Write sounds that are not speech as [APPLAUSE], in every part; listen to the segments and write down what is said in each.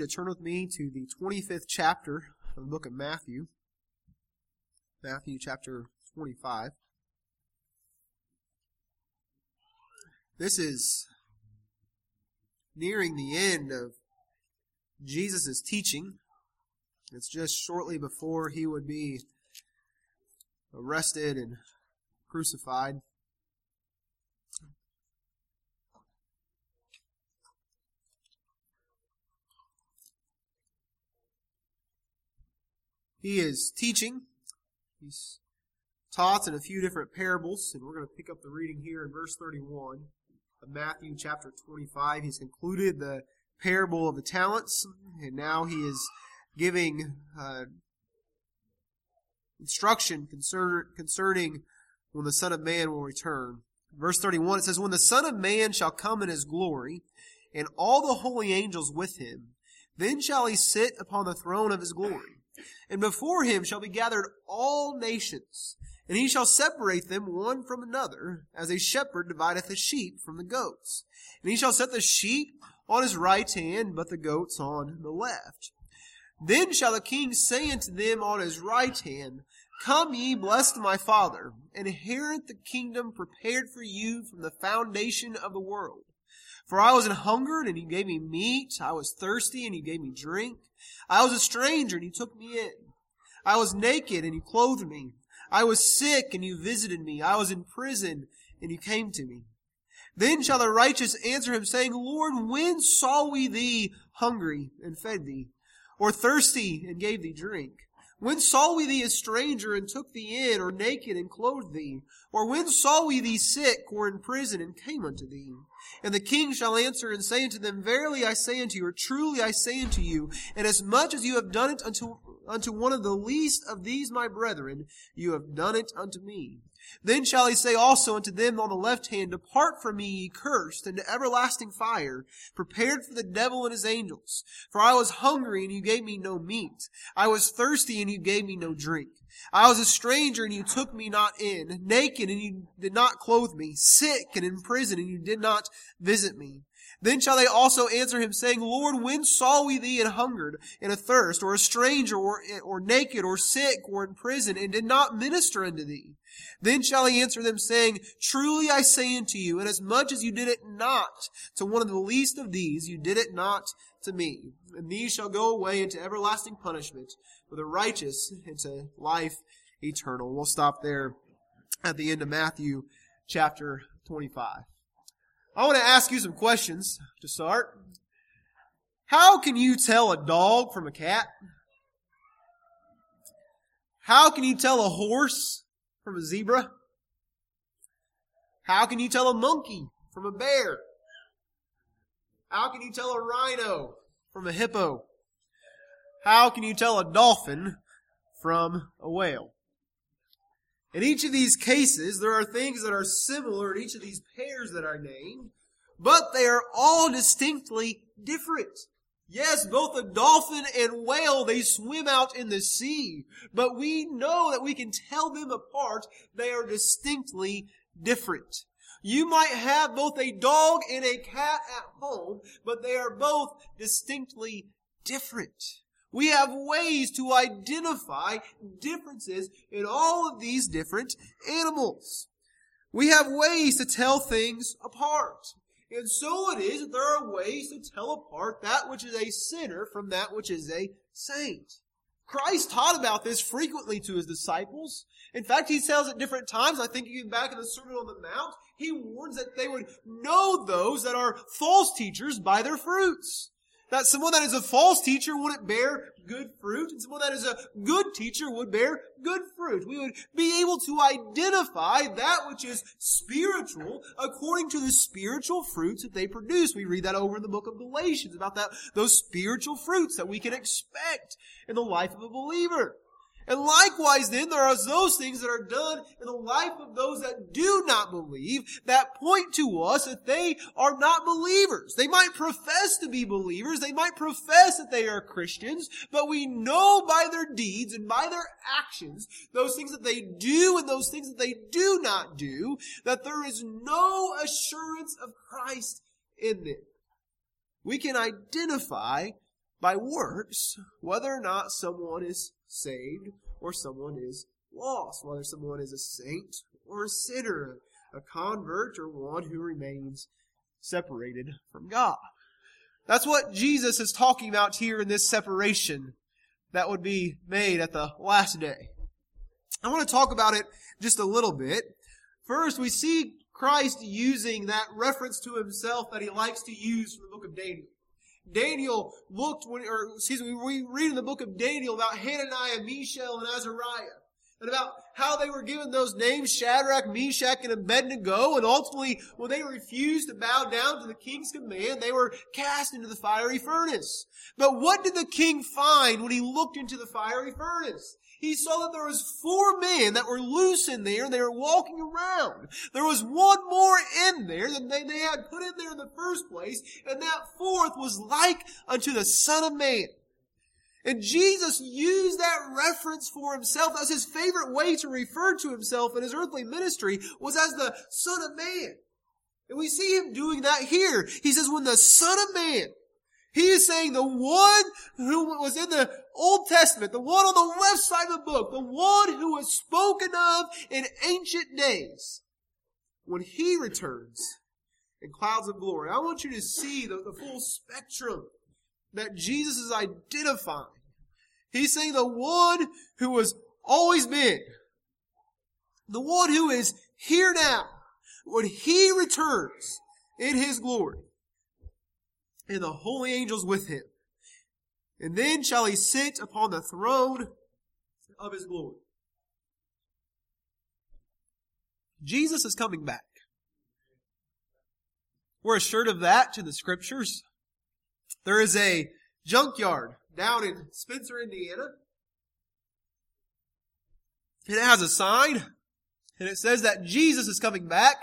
to turn with me to the 25th chapter of the book of Matthew. Matthew chapter 25. This is nearing the end of Jesus' teaching. It's just shortly before he would be arrested and crucified. He is teaching. He's taught in a few different parables, and we're going to pick up the reading here in verse 31 of Matthew chapter 25. He's concluded the parable of the talents, and now he is giving uh, instruction concern, concerning when the Son of Man will return. Verse 31, it says, When the Son of Man shall come in his glory, and all the holy angels with him, then shall he sit upon the throne of his glory. And before him shall be gathered all nations, and he shall separate them one from another, as a shepherd divideth the sheep from the goats. And he shall set the sheep on his right hand, but the goats on the left. Then shall the king say unto them on his right hand, Come ye, blessed my Father, inherit the kingdom prepared for you from the foundation of the world. For I was an hungered, and you gave me meat. I was thirsty, and you gave me drink. I was a stranger, and you took me in. I was naked, and you clothed me. I was sick, and you visited me. I was in prison, and you came to me. Then shall the righteous answer him, saying, Lord, when saw we thee hungry, and fed thee? Or thirsty, and gave thee drink? When saw we thee a stranger and took thee in, or naked and clothed thee? Or when saw we thee sick or in prison and came unto thee? And the king shall answer and say unto them, Verily I say unto you, or truly I say unto you, inasmuch as you have done it unto, unto one of the least of these my brethren, you have done it unto me. Then shall he say also unto them on the left hand, Depart from me, ye cursed, into everlasting fire, prepared for the devil and his angels. For I was hungry, and you gave me no meat. I was thirsty, and you gave me no drink. I was a stranger, and you took me not in. Naked, and you did not clothe me. Sick, and in prison, and you did not visit me. Then shall they also answer him, saying, Lord, when saw we thee in hungered, in a thirst, or a stranger, or, or naked, or sick, or in prison, and did not minister unto thee? Then shall he answer them, saying, Truly I say unto you, inasmuch as you did it not to one of the least of these, you did it not to me. And these shall go away into everlasting punishment, but the righteous into life eternal. We'll stop there at the end of Matthew chapter 25. I want to ask you some questions to start. How can you tell a dog from a cat? How can you tell a horse from a zebra? How can you tell a monkey from a bear? How can you tell a rhino from a hippo? How can you tell a dolphin from a whale? In each of these cases, there are things that are similar in each of these pairs that are named, but they are all distinctly different. Yes, both the dolphin and whale, they swim out in the sea, but we know that we can tell them apart. They are distinctly different. You might have both a dog and a cat at home, but they are both distinctly different. We have ways to identify differences in all of these different animals. We have ways to tell things apart. And so it is that there are ways to tell apart that which is a sinner from that which is a saint. Christ taught about this frequently to his disciples. In fact, he tells at different times, I think even back in the Sermon on the Mount, he warns that they would know those that are false teachers by their fruits. That someone that is a false teacher wouldn't bear good fruit, and someone that is a good teacher would bear good fruit. We would be able to identify that which is spiritual according to the spiritual fruits that they produce. We read that over in the book of Galatians about that, those spiritual fruits that we can expect in the life of a believer. And likewise, then, there are those things that are done in the life of those that do not believe that point to us that they are not believers. They might profess to be believers. They might profess that they are Christians, but we know by their deeds and by their actions, those things that they do and those things that they do not do, that there is no assurance of Christ in them. We can identify by works whether or not someone is saved or someone is lost, whether someone is a saint or a sinner, a convert or one who remains separated from God. That's what Jesus is talking about here in this separation that would be made at the last day. I want to talk about it just a little bit. First, we see Christ using that reference to himself that he likes to use from the book of Daniel. Daniel looked when, or excuse me, we read in the book of Daniel about Hananiah, Mishael, and Azariah and about how they were given those names, Shadrach, Meshach, and Abednego, and ultimately, when they refused to bow down to the king's command, they were cast into the fiery furnace. But what did the king find when he looked into the fiery furnace? He saw that there was four men that were loose in there, and they were walking around. There was one more in there than they, they had put in there in the first place, and that fourth was like unto the Son of Man. And Jesus used that reference for himself as his favorite way to refer to himself in his earthly ministry was as the Son of Man. And we see him doing that here. He says, when the Son of Man, he is saying the one who was in the Old Testament, the one on the left side of the book, the one who was spoken of in ancient days, when he returns in clouds of glory, I want you to see the, the full spectrum that Jesus is identifying. He's saying the one who has always been, the one who is here now, when he returns in his glory, and the holy angels with him. And then shall he sit upon the throne of his glory. Jesus is coming back. We're assured of that to the scriptures. There is a junkyard down in Spencer, Indiana. And it has a sign, and it says that Jesus is coming back.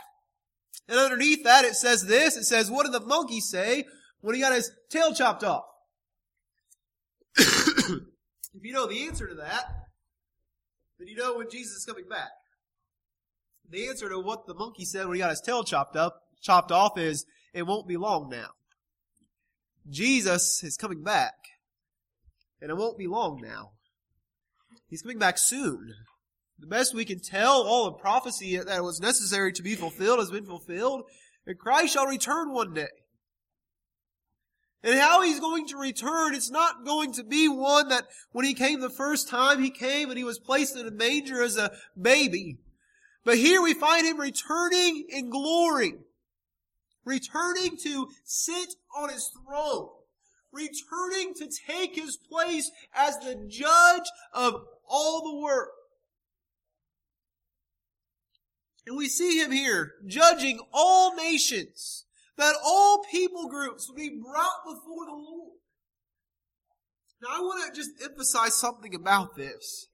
And underneath that, it says this. It says, what did the monkey say when he got his tail chopped off? [COUGHS] if you know the answer to that, then you know when Jesus is coming back. The answer to what the monkey said when he got his tail chopped up, chopped off is, it won't be long now. Jesus is coming back. And it won't be long now. He's coming back soon. The best we can tell, all the prophecy that was necessary to be fulfilled has been fulfilled, and Christ shall return one day. And how he's going to return, it's not going to be one that when he came the first time, he came and he was placed in a manger as a baby. But here we find him returning in glory returning to sit on his throne, returning to take his place as the judge of all the world. And we see him here judging all nations, that all people groups will be brought before the Lord. Now I want to just emphasize something about this.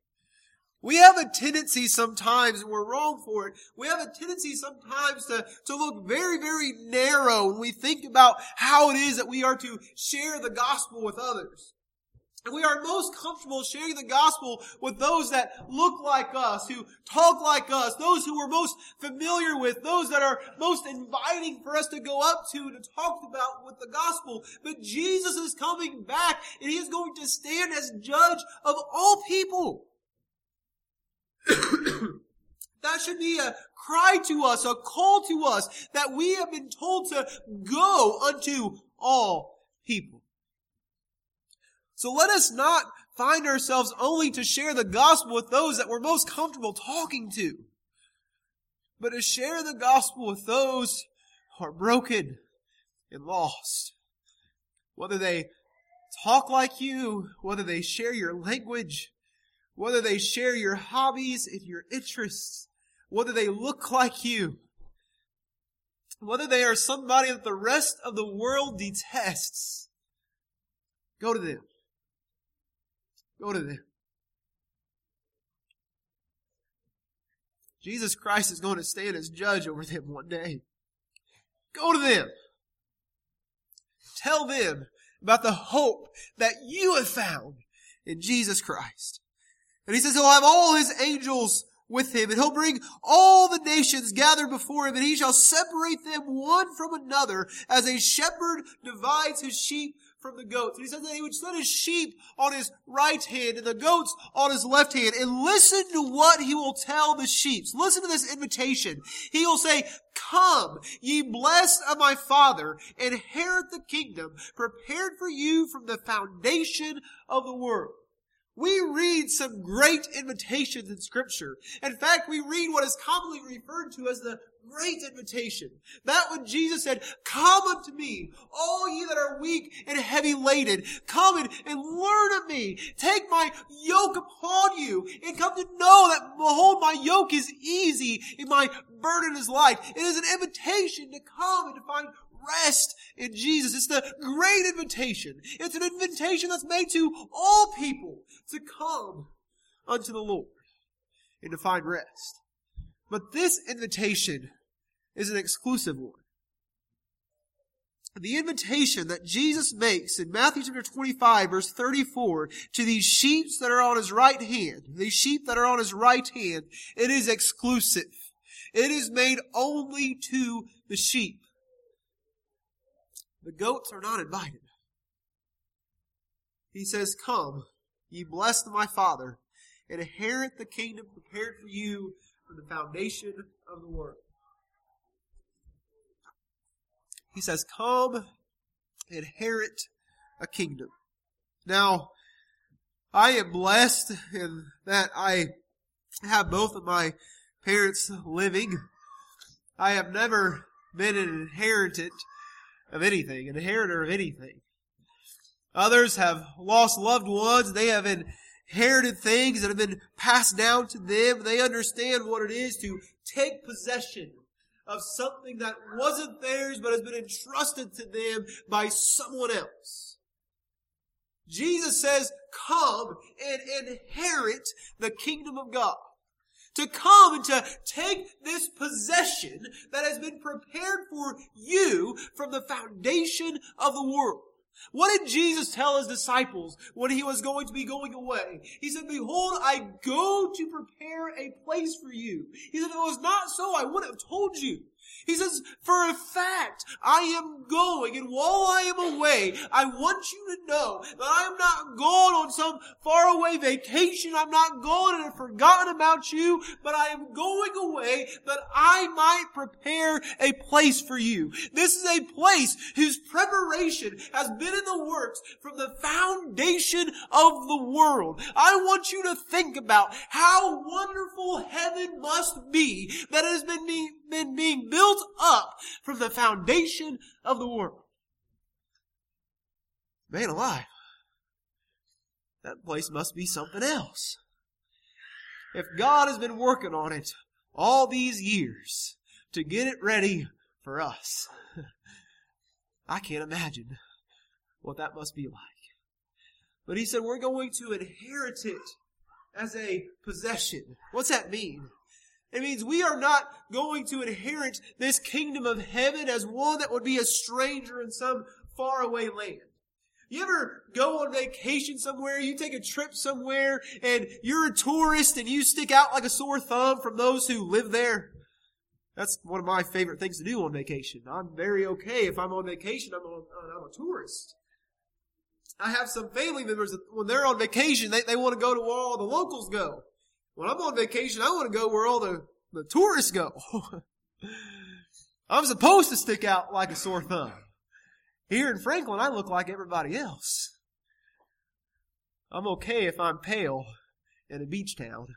We have a tendency sometimes, and we're wrong for it, we have a tendency sometimes to, to look very, very narrow when we think about how it is that we are to share the gospel with others. And we are most comfortable sharing the gospel with those that look like us, who talk like us, those who we're most familiar with, those that are most inviting for us to go up to and to talk about with the gospel. But Jesus is coming back and he is going to stand as judge of all people. [COUGHS] that should be a cry to us, a call to us that we have been told to go unto all people. So let us not find ourselves only to share the gospel with those that we're most comfortable talking to, but to share the gospel with those who are broken and lost. Whether they talk like you, whether they share your language, whether they share your hobbies and your interests, whether they look like you, whether they are somebody that the rest of the world detests, go to them. Go to them. Jesus Christ is going to stand as judge over them one day. Go to them. Tell them about the hope that you have found in Jesus Christ. And he says he'll have all his angels with him, and he'll bring all the nations gathered before him, and he shall separate them one from another, as a shepherd divides his sheep from the goats. And he says that he would set his sheep on his right hand and the goats on his left hand. And listen to what he will tell the sheep. Listen to this invitation. He will say, Come, ye blessed of my Father, inherit the kingdom prepared for you from the foundation of the world. We read some great invitations in scripture. In fact, we read what is commonly referred to as the great invitation. That when Jesus said, come unto me, all ye that are weak and heavy laden, come and, and learn of me. Take my yoke upon you and come to know that behold, my yoke is easy and my burden is light. It is an invitation to come and to find rest in Jesus. It's the great invitation. It's an invitation that's made to all people to come unto the Lord and to find rest. But this invitation is an exclusive one. The invitation that Jesus makes in Matthew chapter 25 verse 34 to these sheep that are on his right hand, these sheep that are on his right hand, it is exclusive. It is made only to the sheep. The goats are not invited. He says, Come, ye blessed of my Father, inherit the kingdom prepared for you from the foundation of the world. He says, Come, inherit a kingdom. Now, I am blessed in that I have both of my parents living. I have never been an inheritant of anything, an inheritor of anything. Others have lost loved ones. They have inherited things that have been passed down to them. They understand what it is to take possession of something that wasn't theirs but has been entrusted to them by someone else. Jesus says, come and inherit the kingdom of God to come and to take this possession that has been prepared for you from the foundation of the world. What did Jesus tell his disciples when he was going to be going away? He said, Behold, I go to prepare a place for you. He said, If it was not so, I would have told you. He says, for a fact, I am going, and while I am away, I want you to know that I am not going on some faraway vacation. I'm not going and have forgotten about you, but I am going away that I might prepare a place for you. This is a place whose preparation has been in the works from the foundation of the world. I want you to think about how wonderful heaven must be that has been been being built up from the foundation of the world. Man alive. That place must be something else. If God has been working on it all these years to get it ready for us, [LAUGHS] I can't imagine what that must be like. But he said, we're going to inherit it as a possession. What's that mean? It means we are not going to inherit this kingdom of heaven as one that would be a stranger in some faraway land. You ever go on vacation somewhere, you take a trip somewhere, and you're a tourist and you stick out like a sore thumb from those who live there? That's one of my favorite things to do on vacation. I'm very okay if I'm on vacation, I'm, on, I'm a tourist. I have some family members that when they're on vacation, they, they want to go to where all the locals go. When I'm on vacation, I want to go where all the, the tourists go. [LAUGHS] I'm supposed to stick out like a sore thumb. Here in Franklin, I look like everybody else. I'm okay if I'm pale in a beach town.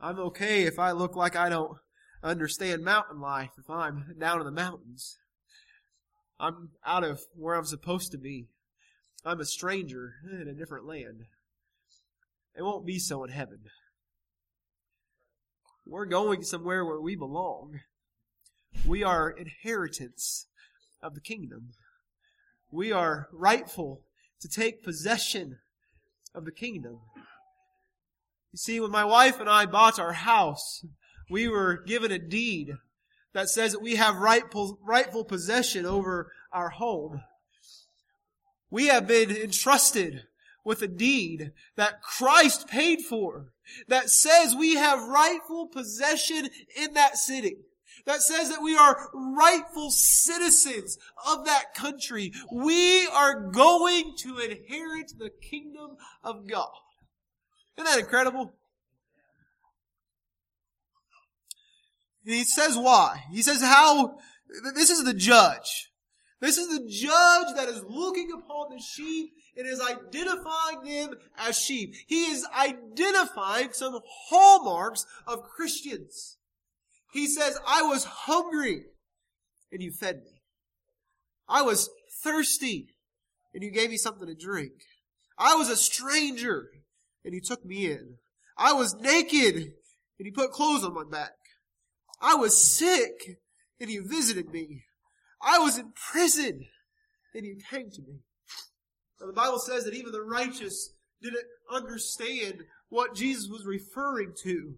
I'm okay if I look like I don't understand mountain life if I'm down in the mountains. I'm out of where I'm supposed to be. I'm a stranger in a different land. It won't be so in heaven. We're going somewhere where we belong. We are inheritance of the kingdom. We are rightful to take possession of the kingdom. You see, when my wife and I bought our house, we were given a deed that says that we have rightful, rightful possession over our home. We have been entrusted with a deed that Christ paid for that says we have rightful possession in that city. that says that we are rightful citizens of that country. We are going to inherit the kingdom of God. Isn't that incredible? And he says why. He says how, this is the judge. This is the judge that is looking upon the sheep and is identifying them as sheep. He is identifying some hallmarks of Christians. He says, I was hungry and you fed me. I was thirsty and you gave me something to drink. I was a stranger and you took me in. I was naked and you put clothes on my back. I was sick and you visited me. I was in prison and you came to me. Now, the Bible says that even the righteous didn't understand what Jesus was referring to.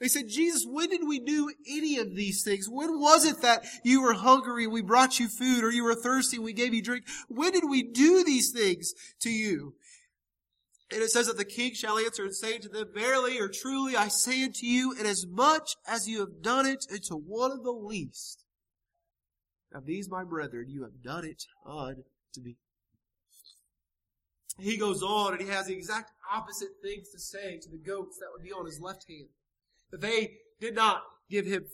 They said, Jesus, when did we do any of these things? When was it that you were hungry we brought you food or you were thirsty we gave you drink? When did we do these things to you? And it says that the king shall answer and say to them, Verily or truly I say unto you, inasmuch as you have done it unto one of the least of these my brethren, you have done it unto me. He goes on and he has the exact opposite things to say to the goats that would be on his left hand. That they did not give him,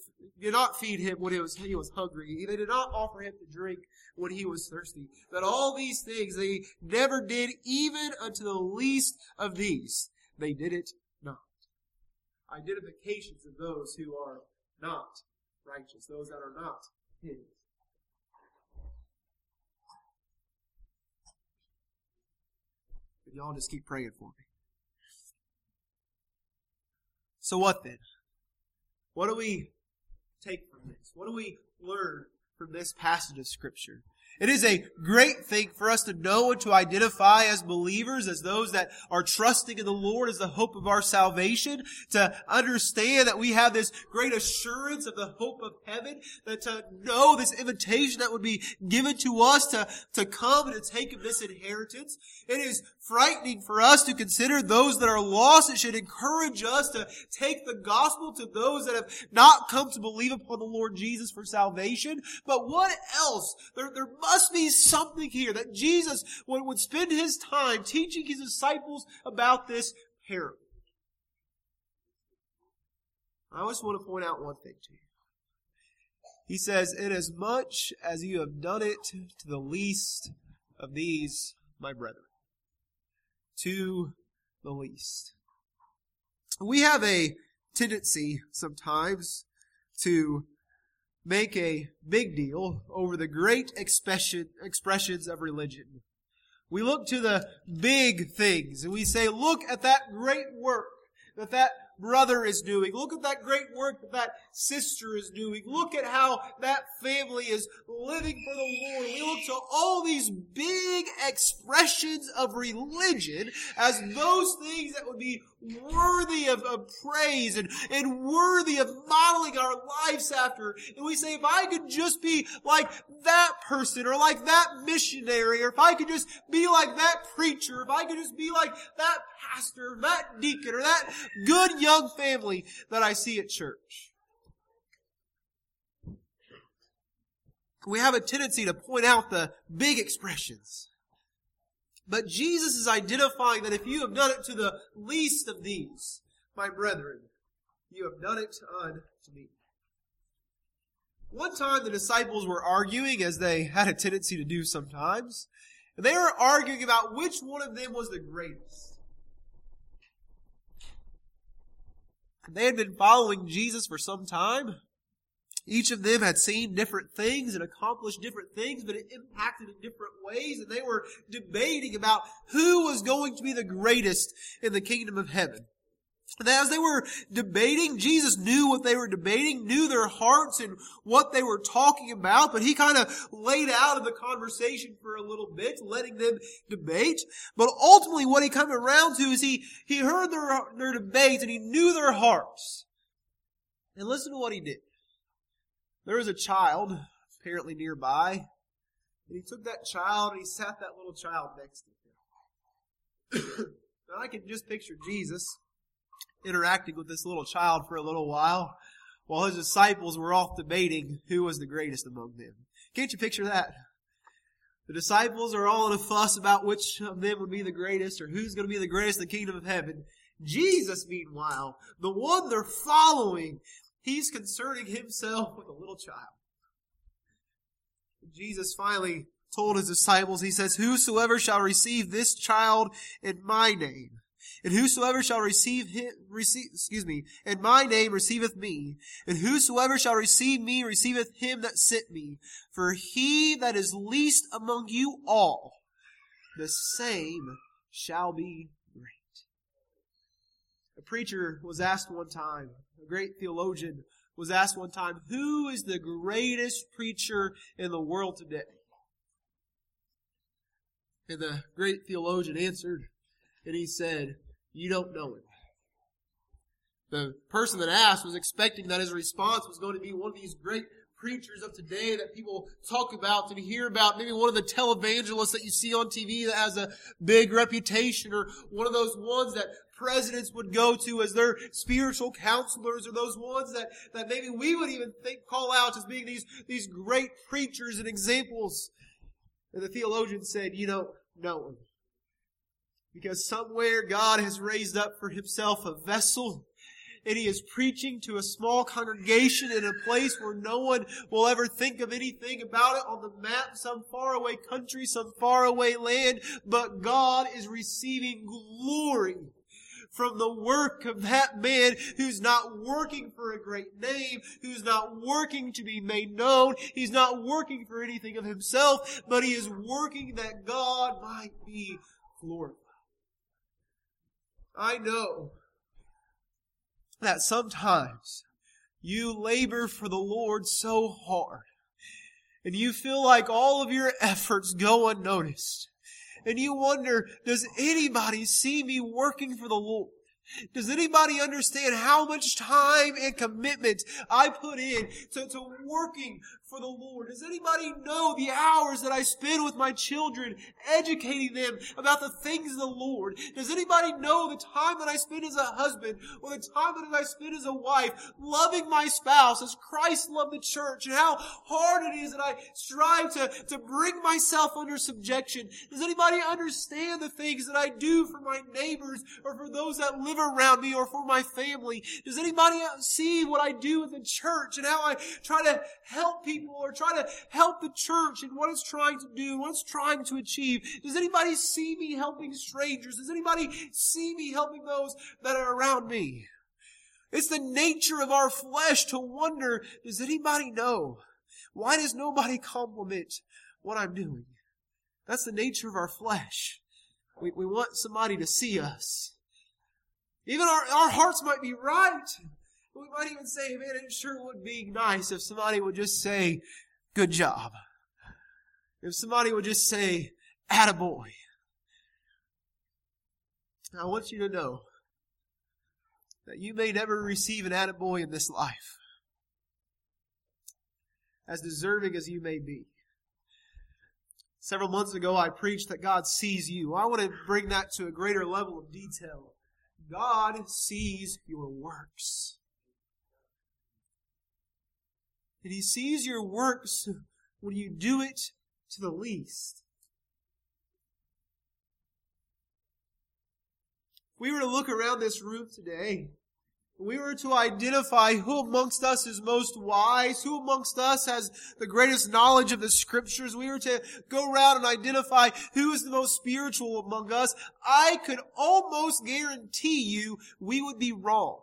did not feed him when he was, he was hungry. They did not offer him to drink when he was thirsty. That all these things they never did even unto the least of these. They did it not. Identifications of those who are not righteous, those that are not his. Y'all just keep praying for me. So what then? What do we take from this? What do we learn from this passage of Scripture? It is a great thing for us to know and to identify as believers, as those that are trusting in the Lord as the hope of our salvation, to understand that we have this great assurance of the hope of heaven, that to know this invitation that would be given to us to, to come and to take of this inheritance. It is frightening for us to consider those that are lost. It should encourage us to take the gospel to those that have not come to believe upon the Lord Jesus for salvation. But what else? There, there must be something here that Jesus would, would spend his time teaching his disciples about this parable. I just want to point out one thing to you. He says, Inasmuch as you have done it to the least of these, my brethren. To the least. We have a tendency sometimes to make a big deal over the great expression, expressions of religion. We look to the big things and we say, look at that great work that that brother is doing. Look at that great work that that sister is doing. Look at how that family is living for the Lord. We look to all these big expressions of religion as those things that would be worthy of, of praise and, and worthy of modeling our lives after. And we say, if I could just be like that person or like that missionary or if I could just be like that preacher, if I could just be like that pastor, that deacon or that good young family that I see at church. We have a tendency to point out the big expressions. But Jesus is identifying that if you have done it to the least of these, my brethren, you have done it unto me. One time the disciples were arguing, as they had a tendency to do sometimes, and they were arguing about which one of them was the greatest. They had been following Jesus for some time. Each of them had seen different things and accomplished different things, but it impacted in different ways, and they were debating about who was going to be the greatest in the kingdom of heaven. And as they were debating, Jesus knew what they were debating, knew their hearts and what they were talking about, but he kind of laid out of the conversation for a little bit, letting them debate. But ultimately what he came around to is he, he heard their, their debates and he knew their hearts. And listen to what he did. There was a child apparently nearby, and he took that child and he sat that little child next to him. [COUGHS] and I can just picture Jesus interacting with this little child for a little while while his disciples were off debating who was the greatest among them. Can't you picture that? The disciples are all in a fuss about which of them would be the greatest or who's going to be the greatest in the kingdom of heaven. Jesus, meanwhile, the one they're following, he's concerning himself with a little child. Jesus finally told his disciples, he says, Whosoever shall receive this child in my name, and whosoever shall receive him, receive, excuse me, in my name receiveth me. And whosoever shall receive me receiveth him that sent me. For he that is least among you all, the same shall be preacher was asked one time, a great theologian was asked one time, who is the greatest preacher in the world today? And the great theologian answered, and he said, you don't know him. The person that asked was expecting that his response was going to be one of these great preachers of today that people talk about and hear about. Maybe one of the televangelists that you see on TV that has a big reputation or one of those ones that presidents would go to as their spiritual counselors or those ones that, that maybe we would even think, call out as being these, these great preachers and examples. And the theologian said, you don't know him. Because somewhere God has raised up for himself a vessel and he is preaching to a small congregation in a place where no one will ever think of anything about it on the map, some faraway country, some faraway land, but God is receiving glory from the work of that man who's not working for a great name, who's not working to be made known, he's not working for anything of himself, but he is working that God might be glorified. I know that sometimes you labor for the Lord so hard and you feel like all of your efforts go unnoticed. And you wonder, does anybody see me working for the Lord? Does anybody understand how much time and commitment I put in to, to working for the Lord? Does anybody know the hours that I spend with my children, educating them about the things of the Lord? Does anybody know the time that I spend as a husband or the time that I spend as a wife, loving my spouse as Christ loved the church and how hard it is that I strive to, to bring myself under subjection? Does anybody understand the things that I do for my neighbors or for those that live around me or for my family? Does anybody see what I do in the church and how I try to help people people or try to help the church in what it's trying to do, what it's trying to achieve? Does anybody see me helping strangers? Does anybody see me helping those that are around me? It's the nature of our flesh to wonder, does anybody know? Why does nobody compliment what I'm doing? That's the nature of our flesh. We, we want somebody to see us. Even our, our hearts might be right. We might even say, man, it sure would be nice if somebody would just say, good job. If somebody would just say, attaboy. I want you to know that you may never receive an attaboy in this life. As deserving as you may be. Several months ago, I preached that God sees you. I want to bring that to a greater level of detail. God sees your works. And he sees your works when you do it to the least. If we were to look around this room today, we were to identify who amongst us is most wise, who amongst us has the greatest knowledge of the scriptures, we were to go around and identify who is the most spiritual among us, I could almost guarantee you we would be wrong.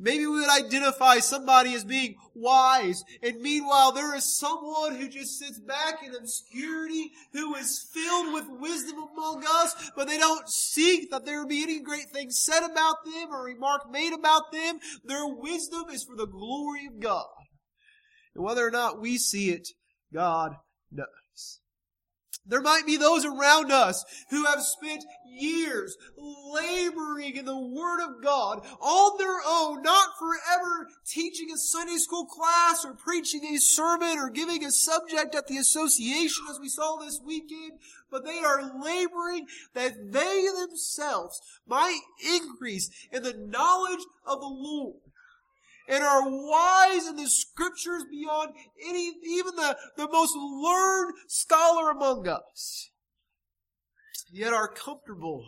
Maybe we would identify somebody as being wise, and meanwhile there is someone who just sits back in obscurity, who is filled with wisdom among us, but they don't seek that there be any great things said about them or remark made about them. Their wisdom is for the glory of God. And whether or not we see it, God knows. There might be those around us who have spent years laboring in the Word of God on their own, not forever teaching a Sunday school class or preaching a sermon or giving a subject at the association as we saw this weekend, but they are laboring that they themselves might increase in the knowledge of the Lord. And are wise in the scriptures beyond any, even the, the most learned scholar among us, yet are comfortable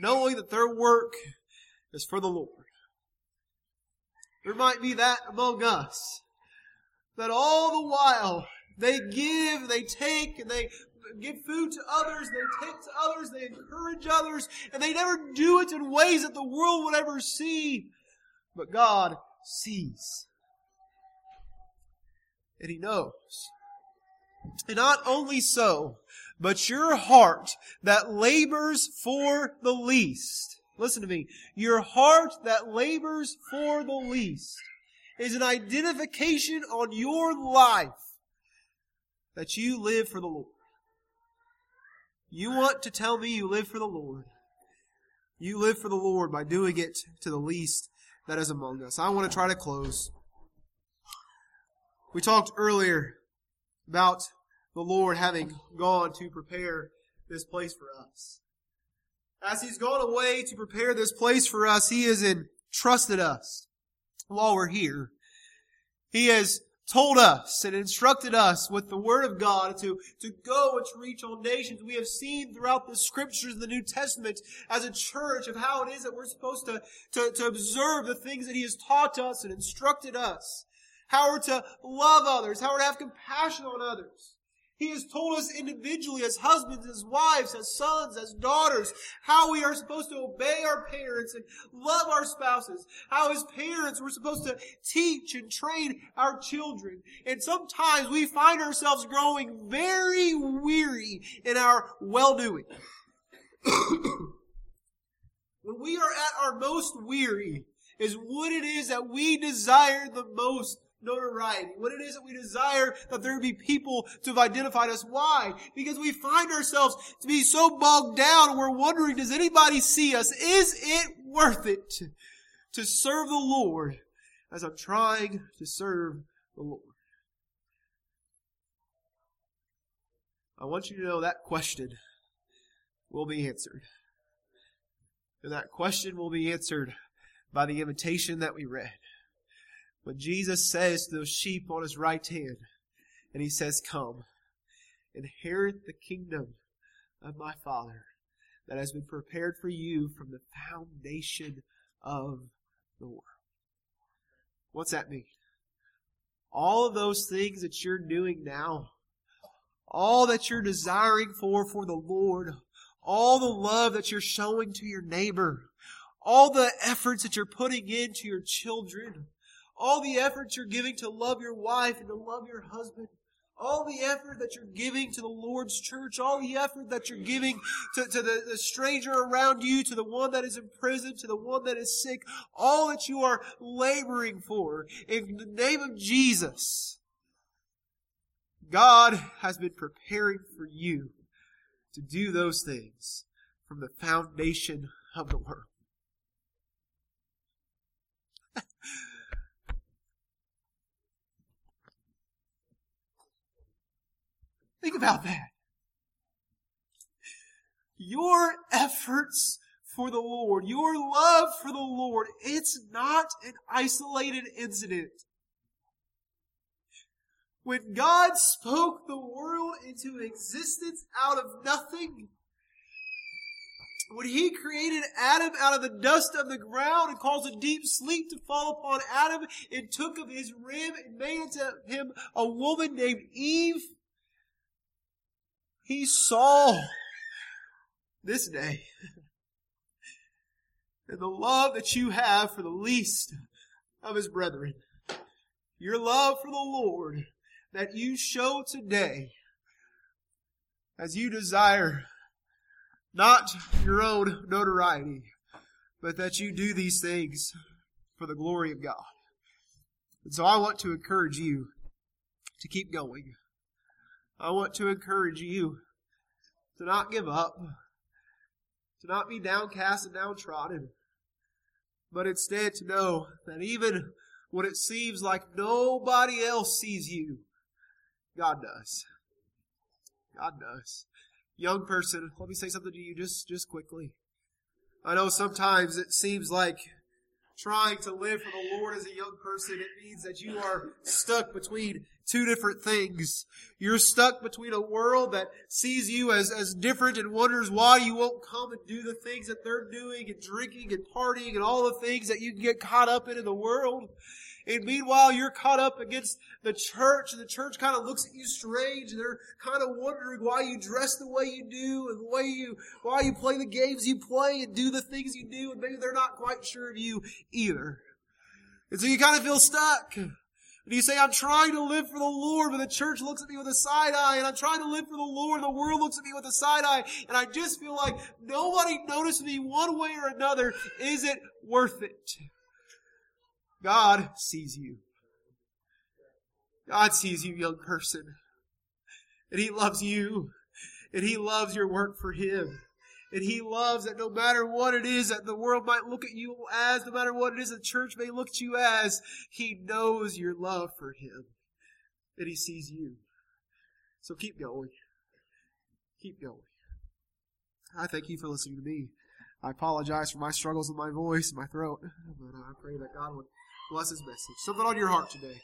knowing that their work is for the Lord. There might be that among us, that all the while they give, they take, and they give food to others, they take to others, they encourage others, and they never do it in ways that the world would ever see. But God sees. And He knows. And not only so, but your heart that labors for the least. Listen to me. Your heart that labors for the least is an identification on your life that you live for the Lord. You want to tell me you live for the Lord. You live for the Lord by doing it to the least that is among us. I want to try to close. We talked earlier about the Lord having gone to prepare this place for us. As He's gone away to prepare this place for us, He has entrusted us while we're here. He has told us and instructed us with the Word of God to, to go and to reach all nations. We have seen throughout the scriptures the New Testament as a church of how it is that we're supposed to, to, to observe the things that He has taught us and instructed us. How we're to love others, how we're to have compassion on others. He has told us individually as husbands, as wives, as sons, as daughters, how we are supposed to obey our parents and love our spouses. How as parents we're supposed to teach and train our children. And sometimes we find ourselves growing very weary in our well-doing. [COUGHS] when we are at our most weary is what it is that we desire the most notoriety, what it is that we desire that there be people to have identified us. Why? Because we find ourselves to be so bogged down we're wondering, does anybody see us? Is it worth it to, to serve the Lord as I'm trying to serve the Lord? I want you to know that question will be answered. And that question will be answered by the invitation that we read. When Jesus says to those sheep on his right hand, and he says, Come, inherit the kingdom of my Father that has been prepared for you from the foundation of the world. What's that mean? All of those things that you're doing now, all that you're desiring for for the Lord, all the love that you're showing to your neighbor, all the efforts that you're putting into your children, all the efforts you're giving to love your wife and to love your husband, all the effort that you're giving to the Lord's church, all the effort that you're giving to, to the, the, stranger around you, to the one that is in prison, to the one that is sick, all that you are laboring for in the name of Jesus. God has been preparing for you to do those things from the foundation of the world. [LAUGHS] Think about that. Your efforts for the Lord, your love for the Lord, it's not an isolated incident. When God spoke the world into existence out of nothing, when he created Adam out of the dust of the ground and caused a deep sleep to fall upon Adam and took of his rib and made into him a woman named Eve, he saw this day. and the love that you have for the least of his brethren. Your love for the Lord that you show today as you desire not your own notoriety, but that you do these things for the glory of God. And so I want to encourage you to keep going. I want to encourage you to not give up, to not be downcast and downtrodden, but instead to know that even when it seems like nobody else sees you, God does. God does. Young person, let me say something to you just, just quickly. I know sometimes it seems like trying to live for the Lord as a young person, it means that you are stuck between two different things. You're stuck between a world that sees you as, as different and wonders why you won't come and do the things that they're doing and drinking and partying and all the things that you can get caught up in in the world. And meanwhile, you're caught up against the church, and the church kind of looks at you strange, and they're kind of wondering why you dress the way you do, and the way you, why you play the games you play, and do the things you do, and maybe they're not quite sure of you either. And so you kind of feel stuck. And you say, I'm trying to live for the Lord, but the church looks at me with a side eye, and I'm trying to live for the Lord, and the world looks at me with a side eye, and I just feel like nobody noticed me one way or another. Is it worth it? God sees you. God sees you, young person. And He loves you. And He loves your work for Him. And He loves that no matter what it is that the world might look at you as, no matter what it is the church may look at you as, He knows your love for Him. And He sees you. So keep going. Keep going. I thank you for listening to me. I apologize for my struggles with my voice and my throat, but I pray that God would bless his message. Something on your heart today.